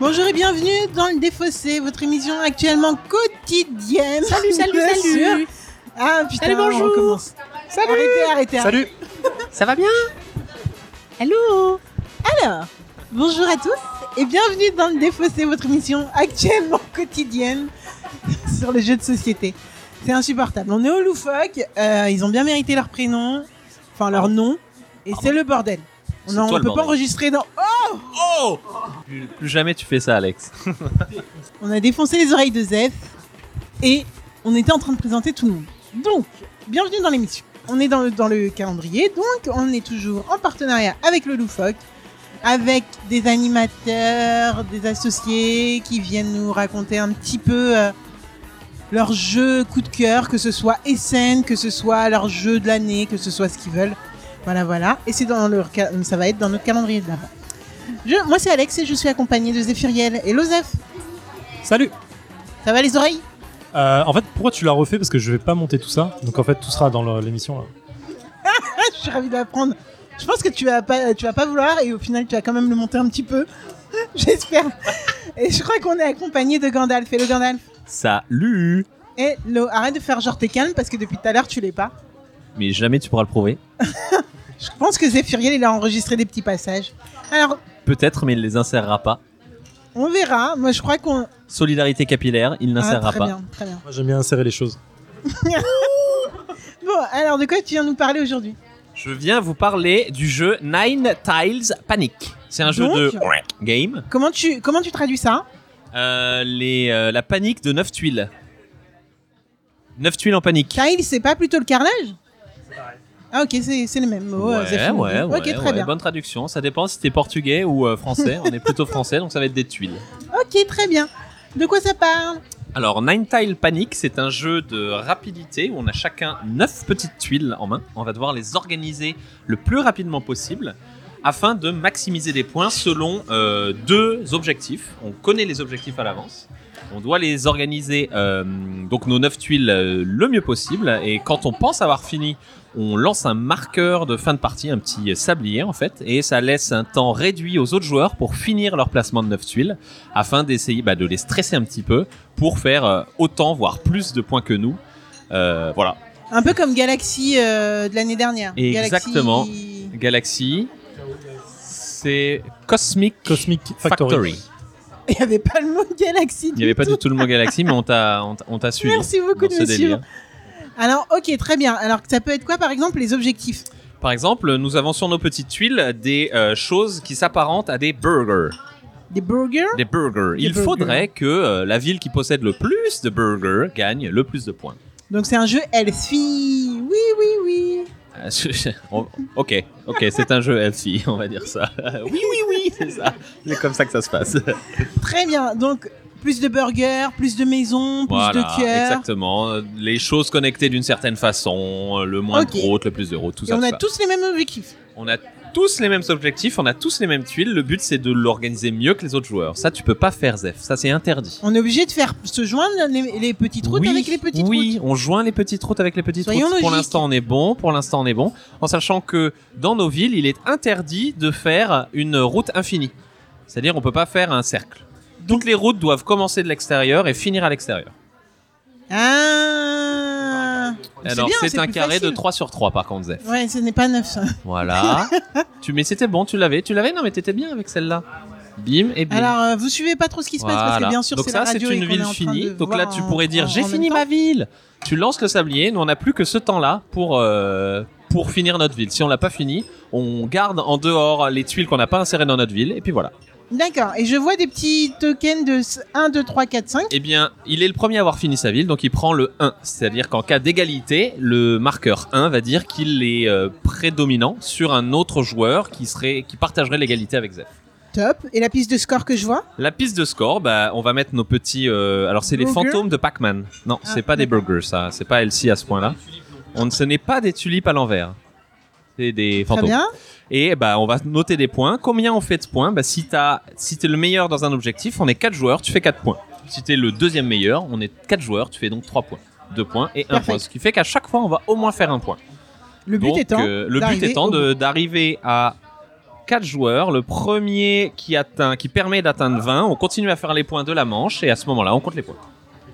Bonjour et bienvenue dans le Défaussé, votre émission actuellement quotidienne. Salut, salut, salut. Ah putain, Salut, bonjour. on recommence. Salut. Arrêtez, arrêtez. Salut Ça va bien? Hello Alors, bonjour à tous et bienvenue dans le Défaussé, votre émission actuellement quotidienne sur les jeux de société. C'est insupportable. On est au loufoque, euh, ils ont bien mérité leur prénom, enfin leur nom, et c'est le bordel. On ne peut pas enregistrer dans... Oh plus, jamais tu fais ça, Alex. On a défoncé les oreilles de Zef et on était en train de présenter tout le monde. Donc, bienvenue dans l'émission. On est dans le, calendrier, donc on est toujours en partenariat avec le Loufoque, avec des animateurs, des associés qui viennent nous raconter un petit peu euh, leur jeu coup de cœur, que ce soit Essen, que ce soit leur jeu de l'année, que ce soit ce qu'ils veulent. Voilà, voilà. Et c'est dans ça va être dans notre calendrier de l'avant. Je- moi c'est Alex et je suis accompagné de Zéphiriel et Lozef. Salut Ça va les oreilles? Euh, En fait, pourquoi tu l'as refait? Parce que je vais pas monter tout ça. Donc en fait, tout sera dans l'émission. là. Je suis ravi d'apprendre. Je pense que tu vas pas, tu vas pas vouloir et au final tu vas quand même le monter un petit peu. J'espère. Et je crois qu'on est accompagné de Gandalf. Et le Gandalf. Salut Et Lo, arrête de faire genre t'es calme parce que depuis tout à l'heure tu l'es pas. Mais jamais tu pourras le prouver. Je pense que Zéphiriel il a enregistré des petits passages. Alors Peut-être, mais il les insérera pas. on verra. Moi je crois qu'on. Solidarité capillaire, il Ah, n'insérera très pas. bien, très bien. Moi, j'aime bien insérer les choses. Bon, alors de quoi tu viens nous parler aujourd'hui? Je viens vous parler du jeu Nine Tiles Panic. C'est un jeu Donc de game. Comment tu, comment tu traduis ça? Euh, les, euh, la panique de 9 tuiles. 9 tuiles en panique. Kyle, c'est pas plutôt le carnage? Ah ok, c'est mêmes mots. euh, ouais, ouais, dit. ouais, Ok, très ouais, bien. Bonne traduction. Ça dépend si t'es portugais ou euh, français. On est plutôt français, donc ça va être des tuiles. Ok, très bien. De quoi ça parle? Alors, Nine Tile Panic, c'est un jeu de rapidité où on a chacun 9 petites tuiles en main. On va devoir les organiser le plus rapidement possible afin de maximiser des points selon euh, deux objectifs. On connaît les objectifs à l'avance. On doit les organiser, euh, donc nos 9 tuiles, euh, le mieux possible. Et quand on pense avoir fini, on lance un marqueur de fin de partie, un petit sablier en fait, et ça laisse un temps réduit aux autres joueurs pour finir leur placement de 9 tuiles, afin d'essayer bah, de les stresser un petit peu pour faire euh, autant, voire plus de points que nous. Euh, voilà. Un peu comme Galaxy euh, de l'année dernière. Exactement. Galaxy- Galaxy, c'est Cosmic, Cosmic Factory. Factory. Il n'y avait pas le mot Galaxy. Il n'y avait pas du tout le mot Galaxy, mais on t'a on suivi. Merci beaucoup de me suivre. Alors, ok, très bien. Alors, ça peut être quoi, par exemple, les objectifs? Par exemple, nous avons sur nos petites tuiles des euh, choses qui s'apparentent à des burgers. Des burgers? Des burgers. Des Il burgers. faudrait que euh, la ville qui possède le plus de burgers gagne le plus de points. Donc, c'est un jeu healthy. Oui, oui, oui. Ok, ok, c'est un jeu healthy, on va dire ça. oui, oui, oui, c'est ça. C'est comme ça que ça se passe. Très bien. Donc, plus de burgers, plus de maisons, plus voilà, de cœurs. exactement. Les choses connectées d'une certaine façon, le moins de routes, le plus de routes, tout Et ça. on a tous les mêmes objectifs. On a tous les mêmes objectifs, on a tous les mêmes tuiles. Le but, c'est de l'organiser mieux que les autres joueurs. Ça, tu peux pas faire, Zef. Ça, c'est interdit. On est obligé de faire se joindre les, les petites routes oui, avec les petites oui, routes. on joint les petites routes avec les petites Soyons routes. Pour l'instant, on est bon. Pour l'instant, on est bon. En sachant que dans nos villes, il est interdit de faire une route infinie. C'est-à-dire, on peut pas faire un cercle. Toutes les routes doivent commencer de l'extérieur et finir à l'extérieur. Ah Alors, c'est un carré de facile. 3 sur 3, par contre, Zef. Ouais, ce n'est pas neuf, ça. Voilà. tu, mais c'était bon, tu l'avais. Tu l'avais? Non, mais t'étais bien avec celle-là. Bim et bim. Alors, euh, vous suivez pas trop ce qui se passe parce que bien sûr, Donc c'est ça, la c'est radio et une qu'on est ville finie. Donc là, tu en- pourrais dire j'ai fini ma ville. Tu lances le sablier. Nous, on n'a plus que ce temps-là pour euh, pour finir notre ville. Si on l'a pas fini, on garde en dehors les tuiles qu'on n'a pas insérées dans notre ville. Et puis voilà. D'accord. Et je vois des petits tokens de 1, 2, 3, 4, 5. Eh bien, il est le premier à avoir fini sa ville, donc il prend le 1. C'est-à-dire qu'en cas d'égalité, le marqueur 1 va dire qu'il est euh, prédominant sur un autre joueur qui serait qui partagerait l'égalité avec Zef. Top. Et la piste de score que je vois? La piste de score, bah, on va mettre nos petits. euh, alors, c'est les fantômes de Pac-Man. Non, Ah, c'est pas des burgers, ça. C'est pas LC à ce point-là. On ce n'est pas des tulipes à l'envers. C'est des Très fantômes. bien. Et bah, on va noter des points. Combien on fait de points? Bah, Si t'as, si t'es le meilleur dans un objectif, on est 4 joueurs, tu fais 4 points. Si t'es le deuxième meilleur, on est 4 joueurs, tu fais donc 3 points. 2 points et 1 Parfait. point. Ce qui fait qu'à chaque fois, on va au moins faire un point. Le but Donc, étant. euh, le but étant de- d'arriver à 4 joueurs. Le premier qui atteint, qui permet d'atteindre 20, on continue à faire les points de la manche et à ce moment-là, on compte les points.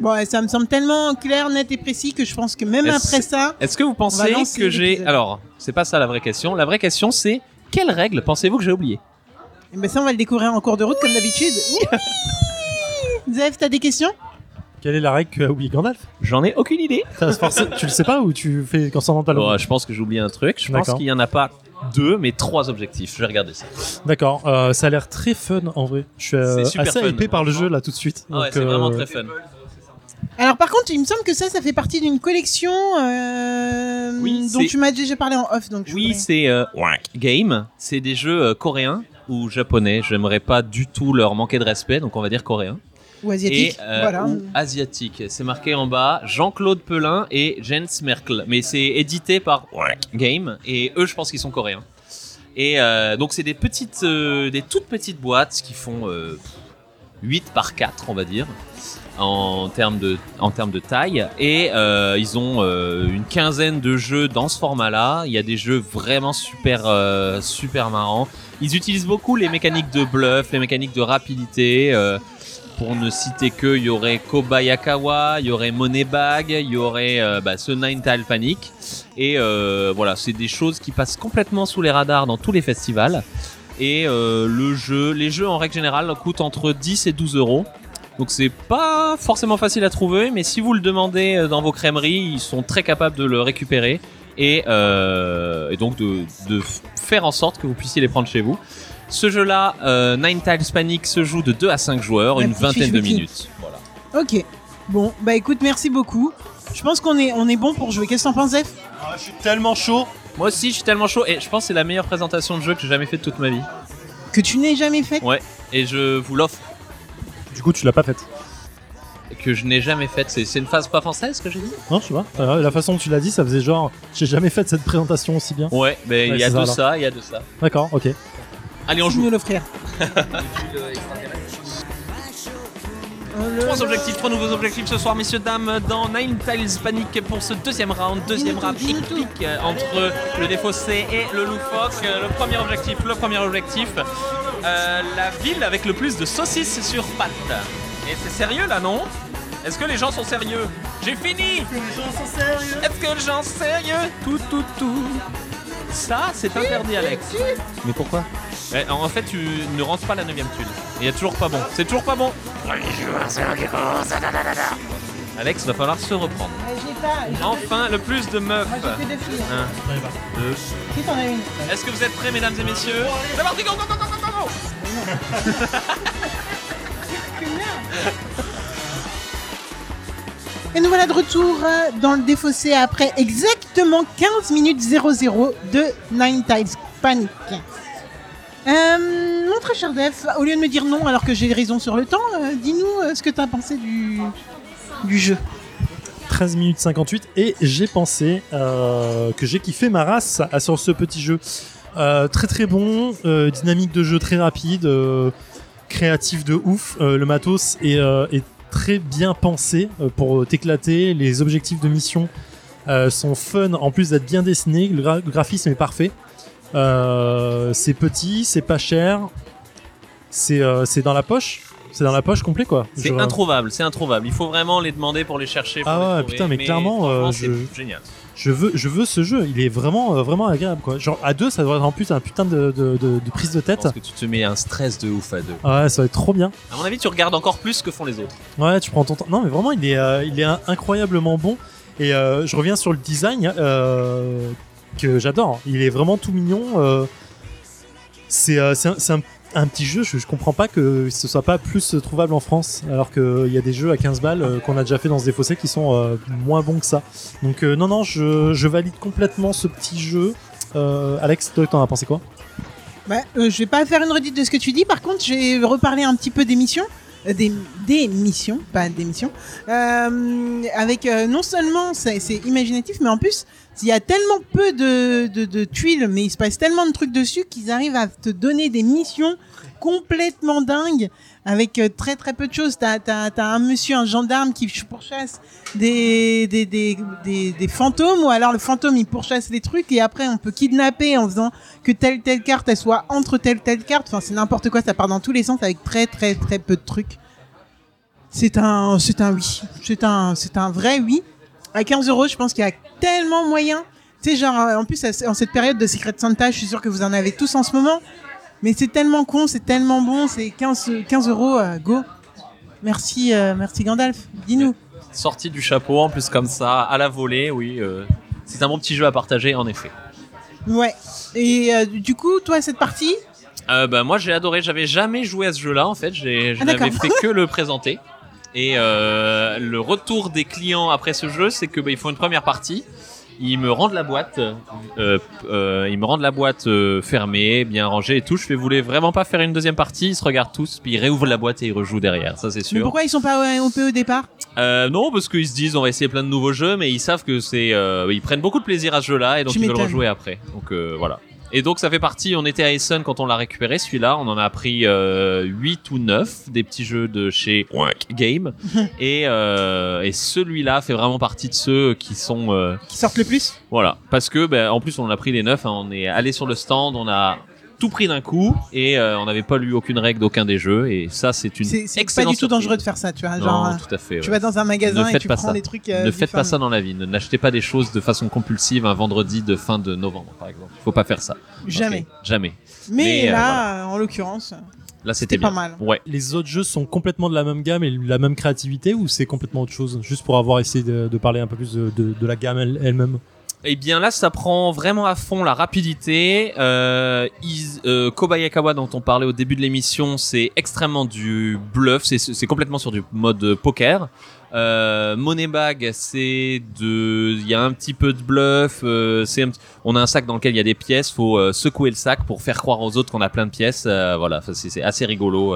Bon, ouais, ça me semble tellement clair, net et précis que je pense que même Est-ce- après ça, Est-ce que vous pensez que j'ai alors c'est pas ça la vraie question. La vraie question c'est quelles règles pensez-vous que j'ai oubliées eh ben ça on va le découvrir en cours de route comme d'habitude. Zef, t'as des questions? Quelle est la règle que a oublié Gandalf? J'en ai aucune idée. Forcé- Tu le sais pas ou tu fais quand ça rentre Bon, je pense que j'ai oublié un truc. Je pense D'accord. qu'il y en a pas deux, mais trois objectifs. Je vais regarder ça. D'accord, euh, ça a l'air très fun en vrai. Je suis euh, C'est super assez fun. hypé par le jeu là tout de suite. Ah ouais, Donc, c'est vraiment euh, très fun. Alors par contre, il me semble que ça, ça fait partie d'une collection euh, Oui, dont tu m'as déjà parlé en off. Donc je Oui, c'est euh, Game. C'est des jeux euh, coréens ou japonais. J'aimerais pas du tout leur manquer de respect, donc on va dire coréen. ou asiatique. Et euh, voilà. ou asiatique. C'est marqué en bas Jean-Claude Pelin et Jens Merkel. Mais c'est édité par Game et eux, je pense qu'ils sont coréens. Et euh, donc c'est des petites, euh, des toutes petites boîtes qui font euh, 8 par 4, on va dire, en termes de, en termes de taille. Et euh, ils ont euh, une quinzaine de jeux dans ce format-là. Il y a des jeux vraiment super, euh, super marrants. Ils utilisent beaucoup les mécaniques de bluff, les mécaniques de rapidité. pour ne citer que, il y aurait Kobayakawa, il y aurait Moneybag, il y aurait bah, ce Nine Tile Panic. Et voilà, c'est des choses qui passent complètement sous les radars dans tous les festivals. Et le jeu, les jeux en règle générale coûtent entre 10 et 12 euros. Donc c'est pas forcément facile à trouver, mais si vous le demandez euh, dans vos crèmeries, ils sont très capables de le récupérer et, euh, et donc de, faire en sorte que vous puissiez les prendre chez vous. Ce jeu-là, euh, Nine Tiles Panic, se joue de 2 à 5 joueurs, La une vingtaine de minutes. Voilà. Ok. Bon, bah écoute, merci beaucoup. Je pense qu'on est, on est bon pour jouer. Qu'est-ce que t'en penses, Zef Ah, je suis tellement chaud. Moi aussi, je suis tellement chaud et je pense que c'est la meilleure présentation de jeu que j'ai jamais fait de toute ma vie. Que tu n'aies jamais fait? Ouais, et je vous l'offre Du coup, tu l'as pas faite. que je n'ai jamais faite. C'est c'est une phase pas française que j'ai dit? Non, je sais pas. Euh, la façon dont tu l'as dit, ça faisait genre, j'ai jamais fait cette présentation aussi bien. Ouais, mais il Ouais, y a c'est de ça, ça, il y a de ça. D'accord, ok. Allez, on Tu joue. nous l'offrir. Trois objectifs, trois nouveaux objectifs ce soir, messieurs, dames, dans Nine Tiles Panic pour ce deuxième round. Deuxième round épique euh, entre le défaussé et le loufoque. Euh, Le premier objectif, le premier objectif, euh, la ville avec le plus de saucisses sur pattes. Et c'est sérieux là, non? Est-ce que les gens sont sérieux? J'ai fini Est-ce que les gens sont sérieux? Tout, tout, tout. Ça, c'est interdit, Alex. Mais pourquoi? Eh, En fait, tu ne rentres pas la 9ème tuile. Et il y a toujours pas bon. C'est toujours pas bon. Alex, va falloir se reprendre. j'ai pas. j'ai- Enfin, le plus de meufs. Moi, j'ai que deux filles. Un, deux. Qui t'en as une Est-ce que vous êtes prêts, mesdames et messieurs C'est parti, go, go, go, go. Et nous voilà de retour euh, dans le défaussé après exactement 15 minutes 00 de Nine Tiles Panic. Euh, mon très cher Def, au lieu de me dire non alors que j'ai raison sur le temps, euh, dis-nous euh, ce que t'as pensé du, du jeu. 13 minutes 58 et j'ai pensé euh, que j'ai kiffé ma race sur ce petit jeu. Euh, très très bon, euh, dynamique de jeu très rapide, créatif de ouf. Le matos est, très bien pensé pour t'éclater. Les objectifs de mission sont fun en plus d'être bien dessinés. Le, gra- le graphisme est parfait. C'est petit, c'est pas cher, c'est dans la poche. C'est dans la poche complet quoi. C'est Je- introuvable, c'est introuvable. Il faut vraiment les demander pour les chercher. pour Ah les ouais, trouver. putain, mais clairement, euh, je- c'est génial. Je veux, je veux ce jeu. Il est vraiment, euh, vraiment agréable, quoi. Genre à deux, ça doit être en plus un putain de, de, de- de prise de tête. pense que tu te mets un stress de ouf à deux. Ouais, ça va être trop bien. À mon avis, tu regardes encore plus ce que font les autres. Ouais, tu prends ton temps. Non, mais vraiment, il est, euh, il est in- incroyablement bon. Et euh, je reviens sur le design euh, que j'adore. Il est vraiment tout mignon. euh, c'est, euh, c'est un, c'est un- un petit jeu. Je, comprends pas que ce soit pas plus trouvable en France, alors qu'il y a des jeux à 15 balles euh, qu'on a déjà fait dans ce défaussé qui sont euh, moins bons que ça. Donc euh, non, non, je, valide complètement ce petit jeu. Euh, Alex, toi, t'en as pensé quoi? Bah, euh, je vais pas faire une redite de ce que tu dis. Par contre, j'ai reparlé un petit peu. Euh, des, des missions, pas d'émissions. Euh, avec euh, non seulement c'est imaginatif, mais en plus il y a tellement peu de, tuiles, mais il se passe tellement de trucs dessus qu'ils arrivent à te donner des missions complètement dingues avec euh, très très peu de choses. T'as as, un monsieur, un gendarme qui pourchasse des, fantômes, ou alors le fantôme il pourchasse des trucs et après on peut kidnapper en faisant que telle telle carte soit entre telle telle carte. Enfin c'est n'importe quoi, ça part dans tous les sens avec très très très peu de trucs. C'est un un oui, c'est un c'est un vrai oui. À 15 euros, je pense qu'il y a tellement moyen. Tu sais, genre, en plus, en cette période de Secret Santa, je suis sûr que vous en avez tous en ce moment. Mais c'est tellement con, c'est tellement bon, c'est 15, 15 euros, euh, go. Merci, euh, merci Gandalf. Dis-nous. Sorti du chapeau, en plus comme ça, à la volée, oui. euh, c'est un bon petit jeu à partager, en effet. Ouais. Et euh, du coup, toi, cette partie, Euh, bah, moi, j'ai adoré. J'avais jamais joué à ce jeu-là, en fait. Je Ah, n'avais fait que le présenter. Et euh, le retour des clients après ce jeu, c'est que bah, ils font une première partie. Ils me rendent la boîte, euh, euh, ils me rendent la boîte fermée, bien rangée et tout. Je fais, vous voulez vraiment pas faire une deuxième partie? Ils se regardent tous, puis ils réouvrent la boîte et ils rejouent derrière. Ça, c'est mais sûr. pourquoi ils sont pas au OP au départ? Non, parce qu'ils se disent on va essayer plein de nouveaux jeux, mais ils savent que c'est, ils prennent beaucoup de plaisir à ce jeu-là et donc Tu ils veulent rejouer après. Donc voilà. Et donc ça fait partie. On était à Essen quand on l'a récupéré celui-là. On en a pris euh, 8 ou 9 des petits jeux de chez Wank Game et, euh, et celui-là fait vraiment partie de ceux qui sont euh, Qui sortent le plus? Voilà parce que ben, en plus on a pris les 9 hein. on est allé sur le stand, on a tout pris d'un coup et euh, on n'avait pas lu aucune règle d'aucun des jeux et ça c'est une C'est c'est pas du tout dangereux de faire ça, tu vois. Non, Genre, tout à fait. tu ouais. vas dans un magasin et tu pas prends ça. des trucs. euh, ne faites pas ça dans la vie. Ne n'achetez pas des choses de façon compulsive un vendredi de fin de novembre, par exemple. Faut pas faire ça. Jamais. Jamais. Mais, Mais, euh, là, en l'occurrence, Là, c'était c'était pas bien. mal. Ouais. Les autres jeux sont complètement de la même gamme et de la même créativité ou c'est complètement autre chose? Juste pour avoir essayé de, de parler un peu plus de, de- de la gamme elle- elle-même. Eh bien là, ça prend vraiment à fond la rapidité. Euh, euh, Kobayakawa, dont on parlait au début de l'émission, c'est extrêmement du bluff. C'est complètement sur du mode poker. Euh, Moneybag, c'est de, il y a un petit peu de bluff. euh, c'est, on a un sac dans lequel il y a des pièces. Faut secouer le sac pour faire croire aux autres qu'on a plein de pièces. Voilà, c'est assez rigolo.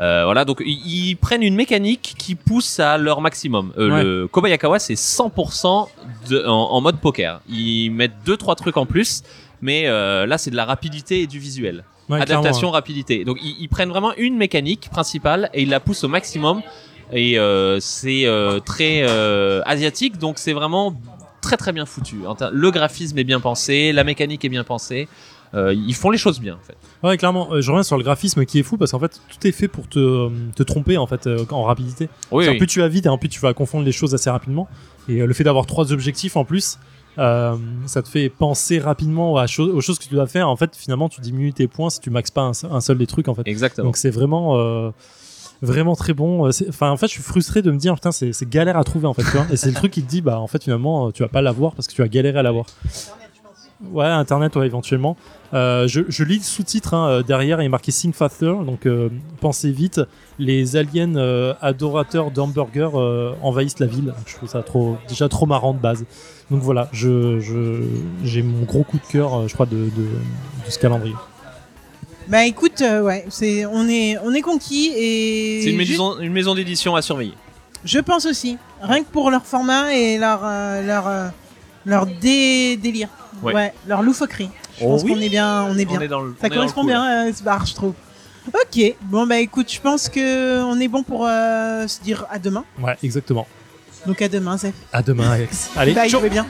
Euh. Voilà, donc ils, prennent une mécanique qui pousse à leur maximum. Euh, Ouais. Le Kobayakawa, c'est 100% de, en, en mode poker. Ils mettent deux trois trucs en plus, mais euh, là c'est de la rapidité et du visuel. Ouais, Adaptation, rapidité. Donc ils, ils prennent vraiment une mécanique principale et ils la poussent au maximum. Et c'est très asiatique, donc c'est vraiment très très bien foutu. Le graphisme est bien pensé, la mécanique est bien pensée. Euh, ils font les choses bien en fait. Ouais, clairement. Euh, je reviens sur le graphisme qui est fou parce qu'en fait, tout est fait pour te, euh, te tromper en fait euh, en rapidité. Oui, oui. Plus tu vas vite et en plus tu vas confondre les choses assez rapidement. Et euh, le fait d'avoir trois objectifs en plus, euh, ça te fait penser rapidement à cho- aux choses que tu dois faire. En fait, finalement, tu diminues tes points si tu maxes pas un, se- un seul des trucs en fait. Exactement. Donc c'est vraiment euh, vraiment très bon. C'est- Enfin, en fait, je suis frustré de me dire putain, c'est galère à trouver en fait. Tu vois et c'est le truc qui te dit bah en fait finalement tu vas pas l'avoir parce que tu as galéré à l'avoir. Ouais, internet, ouais, éventuellement. Euh, je, je lis le sous-titre hein, euh, derrière, il est marqué Think Faster, donc euh, pensez vite. Les aliens euh, adorateurs d'hamburgers euh, envahissent la ville. Je trouve ça trop, déjà trop marrant de base. Donc voilà, je, je, j'ai mon gros coup de cœur, je crois, de, de, de ce calendrier. Bah écoute, euh, ouais, c'est on est on est conquis et C'est une juste- maison, une maison d'édition à surveiller. je pense aussi, rien que pour leur format et leur euh, leur euh, leur dé- délire, Ouais. leur loufoquerie. Je Oh pense oui. qu'on est bien, on est bien. On est dans le, on Ça est dans le correspond bien, euh, ce bar, je trouve. Ok, bon bah écoute, je pense que on est bon pour euh, se dire à demain. Ouais, exactement. Donc à demain, Zef. À demain, Alex. Allez, Bye, ciao je vais bien.